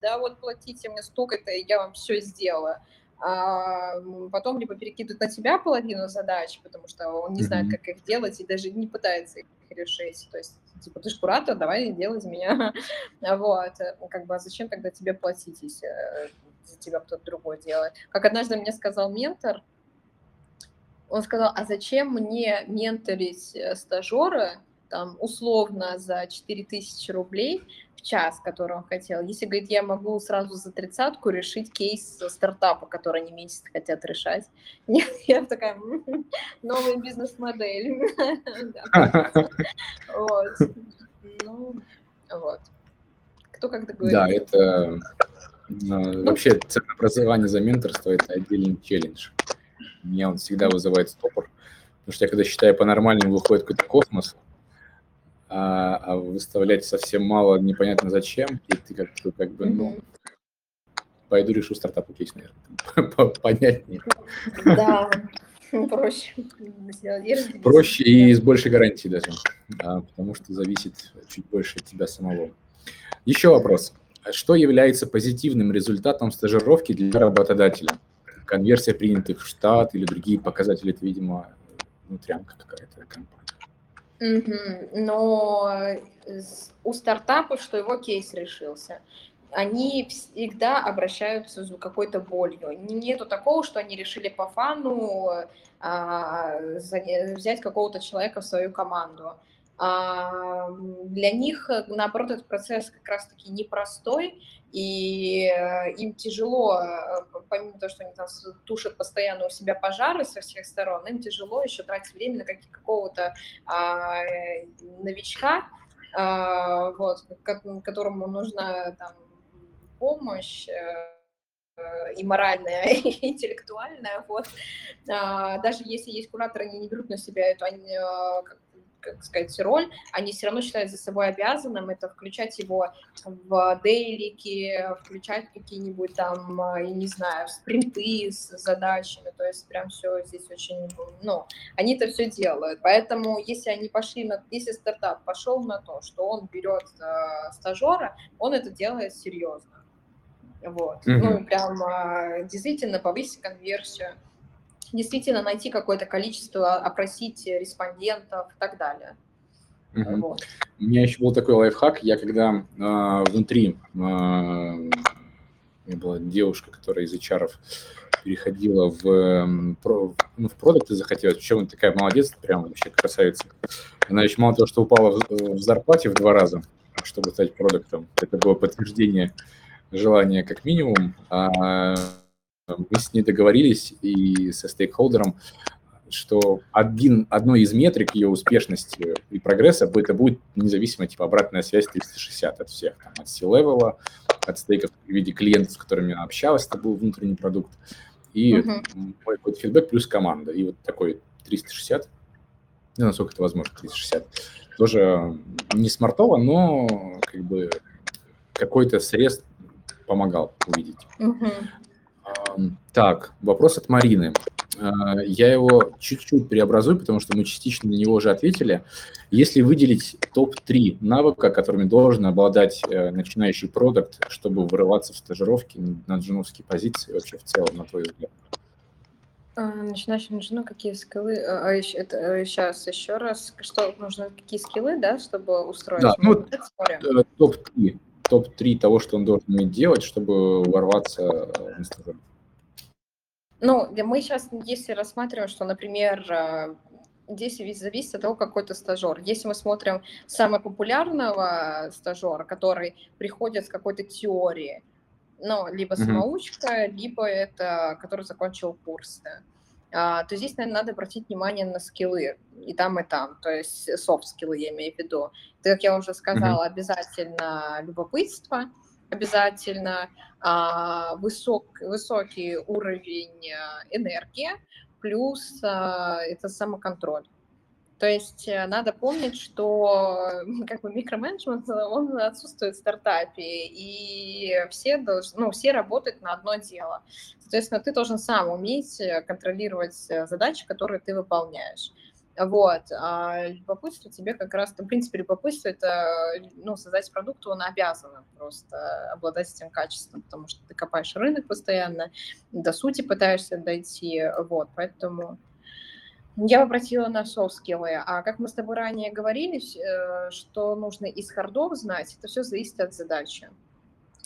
да, вот платите мне столько-то, и я вам все сделаю. А потом либо перекидывают на тебя половину задач, потому что он не знает, как их делать, и даже не пытается их решить. То есть, типа, ты ж куратор, давай делай за меня. Вот. Как бы, а зачем тогда тебе платить, если э, за тебя кто-то другой делает? Как однажды мне сказал ментор, он сказал, а зачем мне менторить э, стажера, там, условно за 4000 рублей в час, который он хотел. Если, говорит, я могу сразу за тридцатку решить кейс стартапа, который они месяц хотят решать. Я такая, новая бизнес-модель. Вот. Ну, вот. Кто как говорит. Да, это ну, вообще ценообразование за менторство – это отдельный челлендж. Меня он всегда вызывает стопор, потому что я когда считаю по-нормальному, выходит какой-то космос, а, а выставлять совсем мало, непонятно зачем, и ты как, -то, как бы, ну, пойду решу стартап кейс, наверное, понятнее. Да, проще. Проще и с большей гарантией даже, да, потому что зависит чуть больше от тебя самого. Еще вопрос. Что является позитивным результатом стажировки для работодателя? Конверсия принятых в штат или другие показатели, это, видимо, внутрянка какая-то компания. Но у стартапа, что его кейс решился, они всегда обращаются за какой-то болью. Нету такого, что они решили по фану а, взять какого-то человека в свою команду. А, для них, наоборот, этот процесс как раз-таки непростой, и э, им тяжело, э, помимо того, что они там тушат постоянно у себя пожары со всех сторон, им тяжело еще тратить время на какого-то а, новичка, а, вот, которому нужна там, помощь, э, и моральная, и интеллектуальная, вот. А, даже если есть кураторы, они не берут на себя эту они, как сказать, роль, они все равно считают за собой обязанным это включать его в дейлики, включать какие-нибудь там, я не знаю, спринты с задачами, то есть прям все здесь очень, ну, они это все делают. Поэтому если они пошли на, если стартап пошел на то, что он берет э, стажера, он это делает серьезно. Вот. Mm-hmm. Ну, прям э, действительно повысить конверсию действительно найти какое-то количество, опросить респондентов и так далее. Угу. Вот. У меня еще был такой лайфхак. Я когда э, внутри, э, у меня была девушка, которая из HR переходила в, про, ну, в продукты захотелось, причем она такая молодец, прям вообще красавица. Она еще мало того, что упала в, в зарплате в два раза, чтобы стать продуктом. Это было подтверждение желания как минимум. А мы с ней договорились и со стейкхолдером, что один, одной из метрик ее успешности и прогресса это будет независимо типа обратная связь 360 от всех, там, от C-левела, от стейков в виде клиентов, с которыми она общалась, это был внутренний продукт, и uh-huh. мой какой-то фидбэк плюс команда. И вот такой 360, ну, насколько это возможно, 360, тоже не смартово, но как бы какой-то срез помогал увидеть. Uh-huh. Так, вопрос от Марины. А, я его чуть-чуть преобразую, потому что мы частично на него уже ответили. Если выделить топ-3 навыка, которыми должен обладать э, начинающий продукт, чтобы вырываться в стажировки на джуновские позиции, вообще в целом, на твой взгляд? А, начинающим джуну какие скиллы? А, это, сейчас э, еще раз, что нужно, какие скиллы, да, чтобы устроить? Да, ну, э, топ-3 топ-3 того, что он должен уметь делать, чтобы ворваться в Инстаграм? Ну, мы сейчас, если рассматриваем, что, например, э, здесь зависит от того, какой то стажер. Если мы смотрим самого популярного стажера, который приходит с какой-то теорией, ну, либо самоучка, mm-hmm. либо это, который закончил курсы, то здесь, наверное, надо обратить внимание на скиллы, и там, и там, то есть софт-скиллы я имею в виду. Это, как я уже сказала, mm-hmm. обязательно любопытство, обязательно а, высок, высокий уровень энергии, плюс а, это самоконтроль. То есть э, надо помнить, что как бы микроменеджмент, он отсутствует в стартапе, и все, должны, ну, все работают на одно дело. Соответственно, ты должен сам уметь э, контролировать э, задачи, которые ты выполняешь. Вот. А любопытство тебе как раз, в принципе, любопытство это, ну, создать продукт, он обязан просто обладать этим качеством, потому что ты копаешь рынок постоянно, до сути пытаешься дойти, вот, поэтому я обратила на soft skill ы, а как мы с тобой ранее говорили, э, что нужно из hard ов знать, это все зависит от задачи.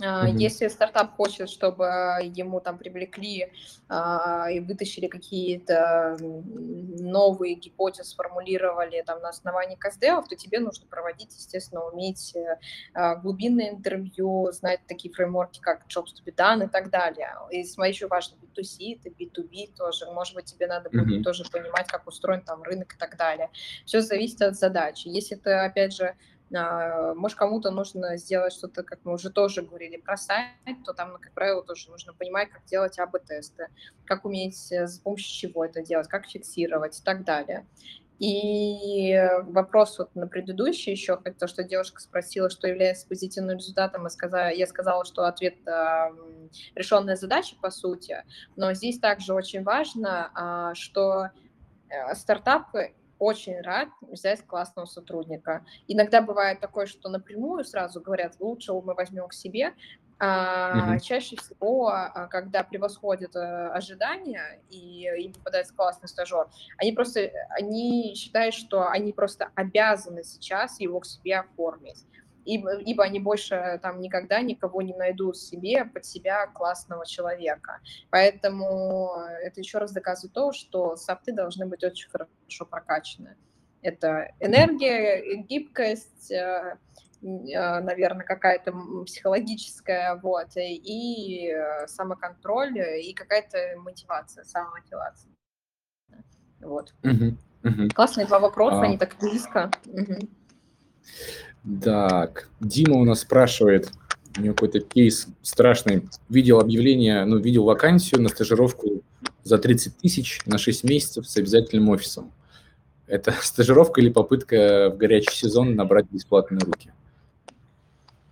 Mm-hmm. Если стартап хочет, чтобы ему там привлекли а, и вытащили какие-то новые гипотезы, сформулировали там на основании каздевов, то тебе нужно проводить, естественно, уметь а, глубинное интервью, знать такие фреймворки, как Jobs to be done и так далее. И смотри, еще важно, B2C, это B2B тоже. Может быть, тебе надо будет mm-hmm. тоже понимать, как устроен там рынок и так далее. Все зависит от задачи. Если ты, опять же, может, кому-то нужно сделать что-то, как мы уже тоже говорили, про сайт, то там, как правило, тоже нужно понимать, как делать АБ-тесты, как уметь, э, с помощью чего это делать, как фиксировать и так далее. И вопрос вот на предыдущий еще, то, что девушка спросила, что является позитивным результатом, я сказала, я сказала что ответ э, решенная задача, по сути, но здесь также очень важно, э, что стартапы очень рад взять классного сотрудника. Иногда бывает такое, что напрямую сразу говорят, лучше мы возьмем к себе, а mm-hmm. чаще всего, а, когда превосходят э, ожидания и им попадается классный стажер, они просто, они считают, что они просто обязаны сейчас его к себе оформить ибо, ибо они больше там никогда никого не найдут себе под себя классного человека. Поэтому это еще раз доказывает то, что софты должны быть очень хорошо прокачаны. Это энергия, гибкость, э, э, наверное, какая-то психологическая, вот, и самоконтроль, и какая-то мотивация, самомотивация. Вот. Uh-huh, uh-huh. Классные два вопроса, а... они так близко. Uh-huh. Так, Дима у нас спрашивает, у него какой-то кейс страшный. Видел объявление, ну, видел вакансию на стажировку за 30 тысяч на 6 месяцев с обязательным офисом. Это стажировка или попытка в горячий сезон набрать бесплатные руки?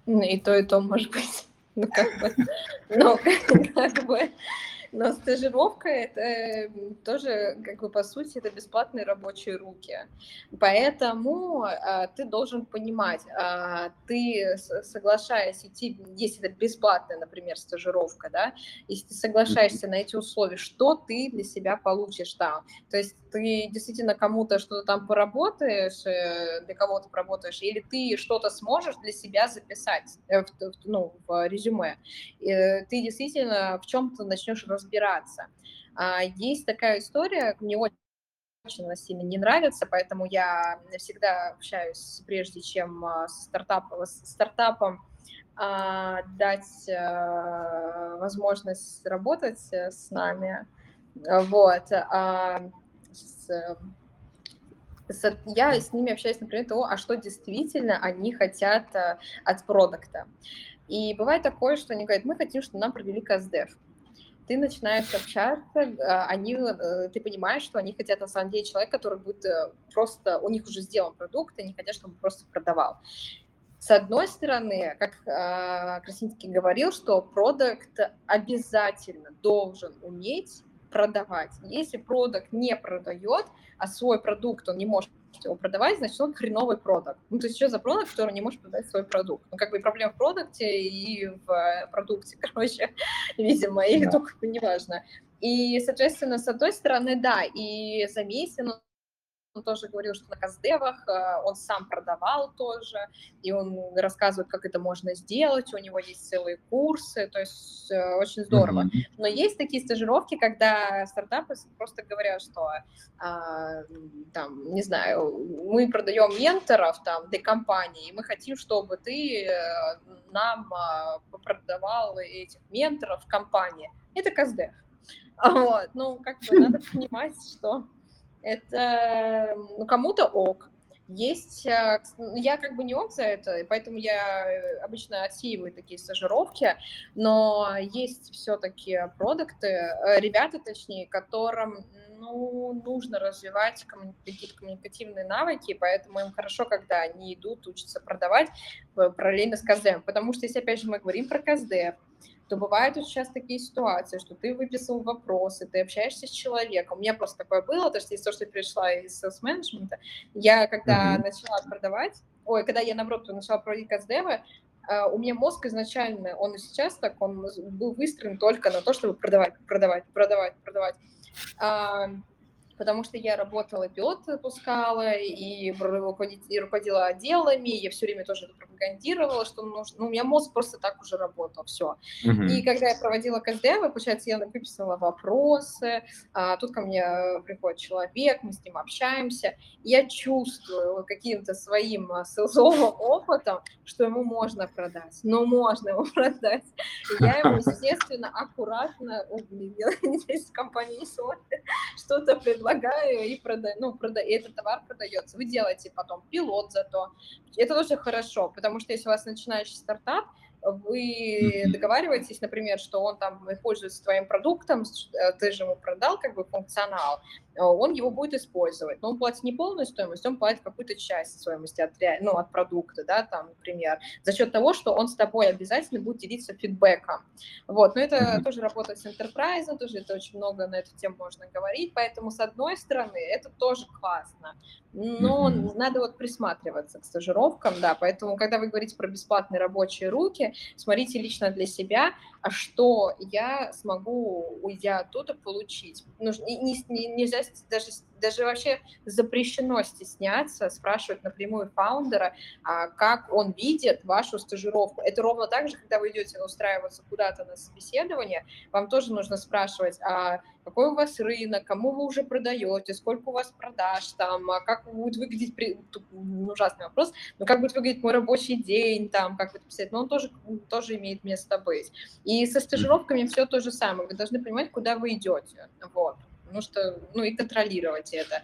И то, и то может быть. Ну, как бы, ну, как бы, но стажировка это тоже, как бы по сути, это бесплатные рабочие руки. Поэтому а, ты должен понимать, а, ты соглашаясь идти, если это бесплатная, например, стажировка, да, если ты соглашаешься на эти условия, что ты для себя получишь там. То есть ты действительно кому-то что-то там поработаешь, э, для кого-то поработаешь, или ты что-то сможешь для себя записать э, ну, в резюме. И ты действительно в чем-то начнешь разбираться. А, есть такая история, мне очень очень она сильно не нравится, поэтому я всегда общаюсь, прежде чем а, с стартапом, с стартапом а, дать а, возможность работать с нами. Вот. А, с, с, я с ними общаюсь, например, то, а что действительно они хотят а, от продукта. И бывает такое, что они говорят, мы хотим, чтобы нам провели КСДФ ты начинаешь общаться, а, они, э, ты понимаешь, что они хотят на самом деле человека, который будет э, просто, у них уже сделан продукт, они хотят, чтобы он просто продавал. С одной стороны, как э, Красинский говорил, что продукт обязательно должен уметь продавать. Если продукт не продает, а свой продукт он не может его продавать, значит, он хреновый продукт. Ну, то есть что за продукт, который не может продать свой продукт? Ну, как бы проблема в продукте, и в э, продукте, короче, видимо, или да. только неважно. И, соответственно, с одной стороны, да, и за месяц он тоже говорил, что на Каздевах э, он сам продавал тоже, и он рассказывает, как это можно сделать, у него есть целые курсы, то есть э, очень здорово. Mm-hmm. Но есть такие стажировки, когда стартапы просто говорят, что а, там, не знаю, мы продаем менторов там для компании, и мы хотим, чтобы ты э, нам а, продавал этих менторов в компании. Это Каздев. Вот, ну, как бы надо понимать, что это ну, кому-то ок, Есть, э, я как бы не он за это, поэтому я э, обычно отсеиваю такие стажировки, но есть все-таки продукты, э, ребята, точнее, которым ну, нужно развивать какие-то коммуникативные навыки, поэтому им хорошо, когда они идут, учатся продавать параллельно с КЗД, потому что если, опять же, мы говорим про КЗД, то бывают часто такие ситуации, что ты выписал вопросы, ты общаешься с человеком. У меня просто такое было, то, что из того, что я пришла из селс-менеджмента, я когда mm-hmm. начала продавать, ой, когда я, наоборот, начала проводить каздевы, Uh, у меня мозг изначально, он и сейчас так, он был выстроен только на то, чтобы продавать, продавать, продавать, продавать. Потому что я работала, пилот пускала, и руководила отделами, я все время тоже это пропагандировала, что нужно, ну, у меня мозг просто так уже работал, все. Uh-huh. И когда я проводила КСДВ, получается, я выписала вопросы, а, тут ко мне приходит человек, мы с ним общаемся, я чувствую каким-то своим селзовым опытом, что ему можно продать, ну, можно ему продать. И я ему, естественно, аккуратно, здесь компания что-то предлагаю, предлагаю и продаю, ну, прода... и этот товар продается. Вы делаете потом пилот зато. Это тоже хорошо, потому что если у вас начинающий стартап, вы договариваетесь, например, что он там пользуется твоим продуктом, э, ты же ему продал как бы функционал, э, он его будет использовать. Но он платит не полную стоимость, он платит какую-то часть стоимости от, ну, от продукта, да, там, например, за счет того, что он с тобой обязательно будет делиться фидбэком. Вот, но это mm-hmm. тоже работает с enterprise, тоже это очень много на эту тему можно говорить, поэтому, с одной стороны, это тоже классно, но mm-hmm. надо вот присматриваться к стажировкам, да, поэтому, когда вы говорите про бесплатные рабочие руки, смотрите лично для себя, а что я смогу, уйдя оттуда, получить. Нужно, не, не, нельзя даже, даже вообще запрещено стесняться, спрашивать напрямую фаундера, а как он видит вашу стажировку. Это ровно так же, когда вы идете устраиваться куда-то на собеседование, вам тоже нужно спрашивать, а какой у вас рынок, кому вы уже продаете, сколько у вас продаж там, а как будет выглядеть, при... ужасный вопрос, но как будет выглядеть мой рабочий день там, как это писать, но он тоже, тоже имеет место быть. И со стажировками все то же самое, вы должны понимать, куда вы идете, вот, потому что, ну и контролировать это.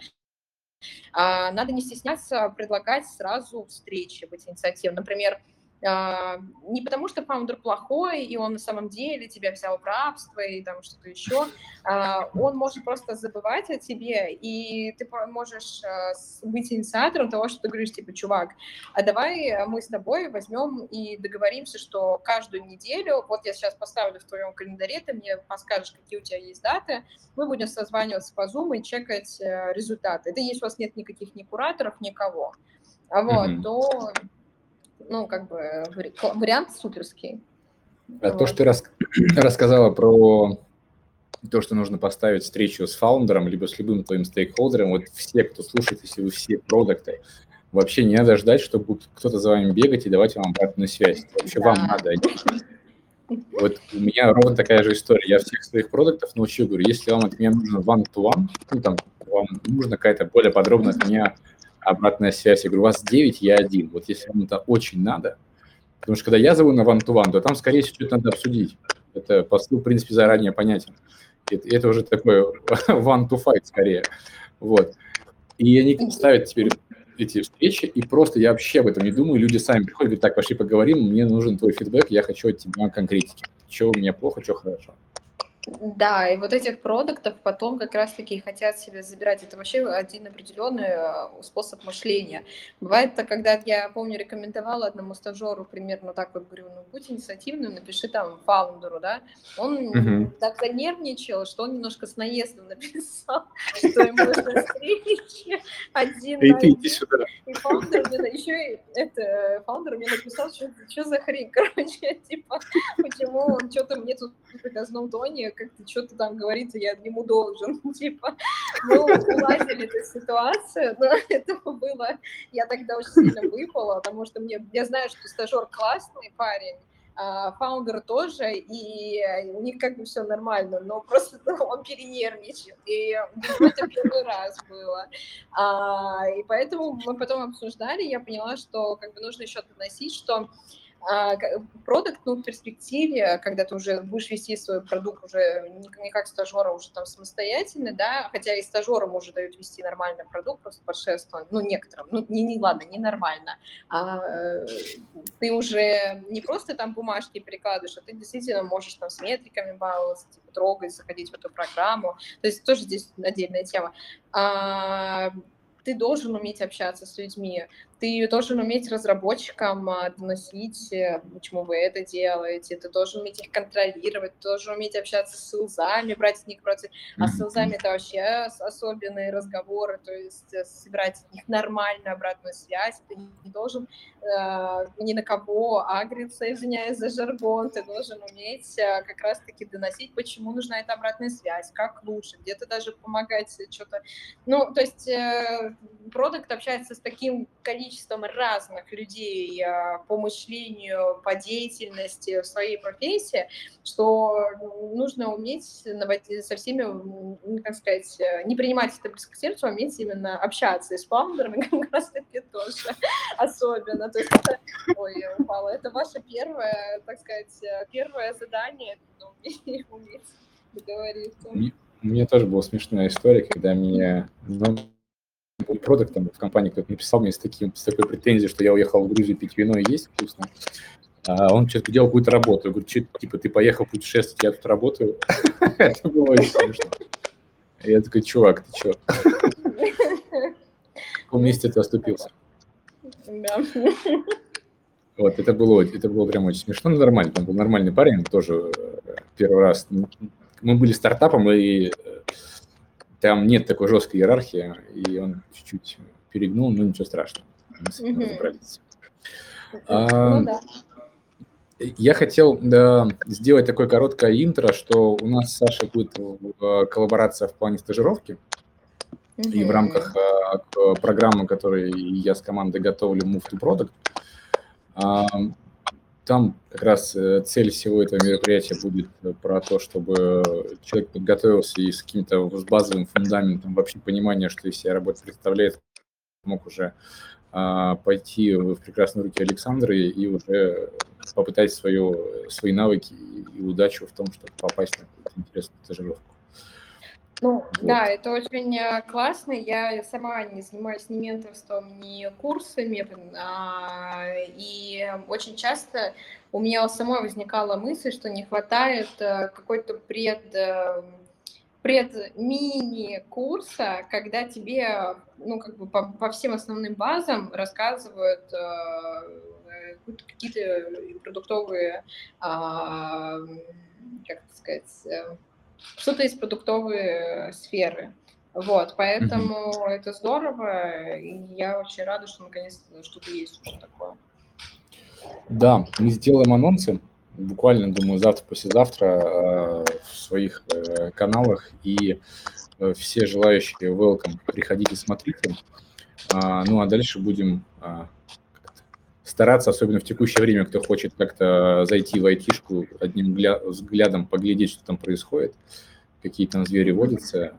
А, надо не стесняться предлагать сразу встречи, быть инициативным. Например, не потому, что фаундер плохой, и он на самом деле тебя взял в рабство и там что-то еще. А, он может просто забывать о тебе, и ты можешь а, быть инициатором того, что ты говоришь, типа, чувак, а давай мы с тобой возьмем и договоримся, что каждую неделю, вот я сейчас поставлю в твоем календаре, ты мне подскажешь, какие у тебя есть даты, мы будем созваниваться по Zoom и чекать э, результаты. Это если у вас нет никаких ни кураторов, никого. А вот, mm-hmm. то ну, как бы вариант суперский. А вот. то, что ты рас... рассказала про то, что нужно поставить встречу с фаундером, либо с любым твоим стейкхолдером, вот все, кто слушает, если вы все продукты, вообще не надо ждать, что будет кто-то за вами бегать и давать вам обратную связь. Это вообще да. вам надо. Вот у меня ровно такая же история. Я всех своих продуктов научил, говорю, если вам от меня нужен one-to-one, ну, там, вам нужно какая-то более подробная от меня обратная связь. Я говорю, у вас 9, я один. Вот если вам это очень надо, потому что когда я зову на one-to-one, то там, скорее всего, что-то надо обсудить. Это посыл, в принципе, заранее понятен. Это, это уже такой one-to-fight скорее. Вот. И они ставят теперь эти встречи, и просто я вообще об этом не думаю. Люди сами приходят, говорят, так, пошли поговорим, мне нужен твой фидбэк, я хочу от тебя конкретики. Что у меня плохо, что хорошо. Да, и вот этих продуктов потом как раз-таки хотят себе забирать. Это вообще один определенный э, способ мышления. Бывает так, когда я, помню, рекомендовала одному стажеру примерно так вот, говорю, ну, будь инициативным, напиши там фаундеру, да. Он uh-huh. так занервничал, что он немножко с наездом написал, что ему нужно встречи один на один. И фаундер мне еще, это, фаундер мне написал, что, что за хрень, короче, типа, почему он что-то мне тут в приказном тоне как-то что-то там говорится, я ему должен, типа, мы улазили эту ситуацию, но это было, я тогда очень сильно выпала, потому что мне, я знаю, что стажер классный парень, фаундер тоже, и у них как бы все нормально, но просто ну, он перенервничал, и это первый раз было. А, и поэтому мы потом обсуждали, я поняла, что как бы нужно еще доносить, что а, продукт, ну, в перспективе, когда ты уже будешь вести свой продукт уже не, как стажера, уже там самостоятельно, да, хотя и стажерам уже дают вести нормальный продукт, просто под шефством, ну, некоторым, ну, не, не ладно, не нормально, а э, ты уже не просто там бумажки прикладываешь, а ты действительно можешь там с метриками баловаться, типа, трогать, заходить в эту программу, то есть тоже здесь отдельная тема. А, ты должен уметь общаться с людьми, ты должен уметь разработчикам а, доносить, э, почему вы это делаете, ты должен уметь их контролировать, ты должен уметь общаться с селзами, брать от них процесс. А с селзами это вообще особенные разговоры, то есть э, собирать от них нормальную обратную связь, ты не должен э, ни на кого агриться, извиняюсь за жаргон, ты должен уметь э, как раз-таки доносить, почему нужна эта обратная связь, как лучше, где-то даже помогать что-то. Ну, то есть э, продукт общается с таким количеством количеством разных людей а, по мышлению, по деятельности в своей профессии, что нужно уметь со всеми, как сказать, не принимать это близко к сердцу, а уметь именно общаться и с фаундерами как раз таки тоже особенно. То есть это, ой, упала, это ваше первое, так сказать, первое задание, уметь, уметь договориться. Меня тоже была смешная история, когда меня ну, продуктом в компании, кто-то написал мне с, таким, с такой претензией, что я уехал в Грузию пить вино и есть вкусно. А он что-то делал какую-то работу. Я говорю, типа, ты поехал путешествовать, я тут работаю. Это было очень смешно. Я такой, чувак, ты что? В каком месте ты оступился? Вот, это было, это было прям очень смешно, но нормально. Там был нормальный парень, тоже э, первый раз. Мы были стартапом, и э, там нет такой жесткой иерархии, и он чуть-чуть перегнул, но ничего страшного. Mm-hmm. А, ну, да. Я хотел да, сделать такое короткое интро, что у нас с Сашей будет коллаборация в плане стажировки. Mm-hmm. И в рамках а, программы, которую я с командой готовлю, Move to Product, там как раз э, цель всего этого мероприятия будет э, про то, чтобы человек подготовился и с каким-то с базовым фундаментом вообще понимания, что из себя работа представляет, мог уже а, пойти в прекрасные руки Александра и уже попытать свое, свои навыки и удачу в том, чтобы попасть на какую-то интересную стажировку. Ну, вот. да, это очень э, классно. Я сама не занимаюсь ни менторством, ни курсами. А, и очень часто у меня у самой возникала мысль, что не хватает э, какой-то пред э, пред-мини-курса, когда тебе, ну, как бы по, по всем основным базам рассказывают э, какие-то продуктовые, э, как сказать, что-то из продуктовой сферы. Вот, поэтому mm-hmm. это здорово, и я очень рада, что наконец-то что-то есть уже такое. Да, мы сделаем анонсы, буквально, думаю, завтра-послезавтра э, в своих э, каналах, и э, все желающие welcome, приходите, смотрите. А, ну, а дальше будем а, стараться, особенно в текущее время, кто хочет как-то зайти в айтишку, одним взглядом поглядеть, что там происходит, какие там звери водятся,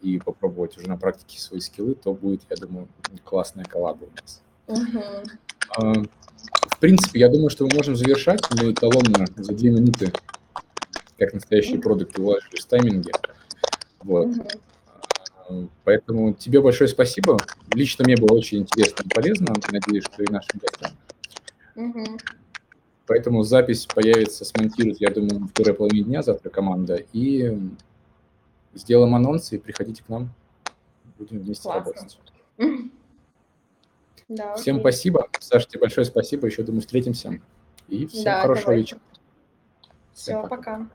и попробовать уже на практике свои скиллы, то будет, я думаю, классная коллаба у нас. Uh-huh. В принципе, я думаю, что мы можем завершать. Мы эталонно за две минуты, как настоящие продукты, уложились в тайминге. Вот. Uh-huh. Поэтому тебе большое спасибо. Лично мне было очень интересно и полезно. Надеюсь, что и нашим гостям. Угу. Поэтому запись появится, смонтирует, я думаю, в первой половине дня завтра команда. И сделаем анонсы и приходите к нам. Будем вместе Классно. работать. Да, всем окей. спасибо. Саша, тебе большое спасибо. Еще, думаю, встретимся. И всем да, хорошего давайте. вечера. Все, пока. пока.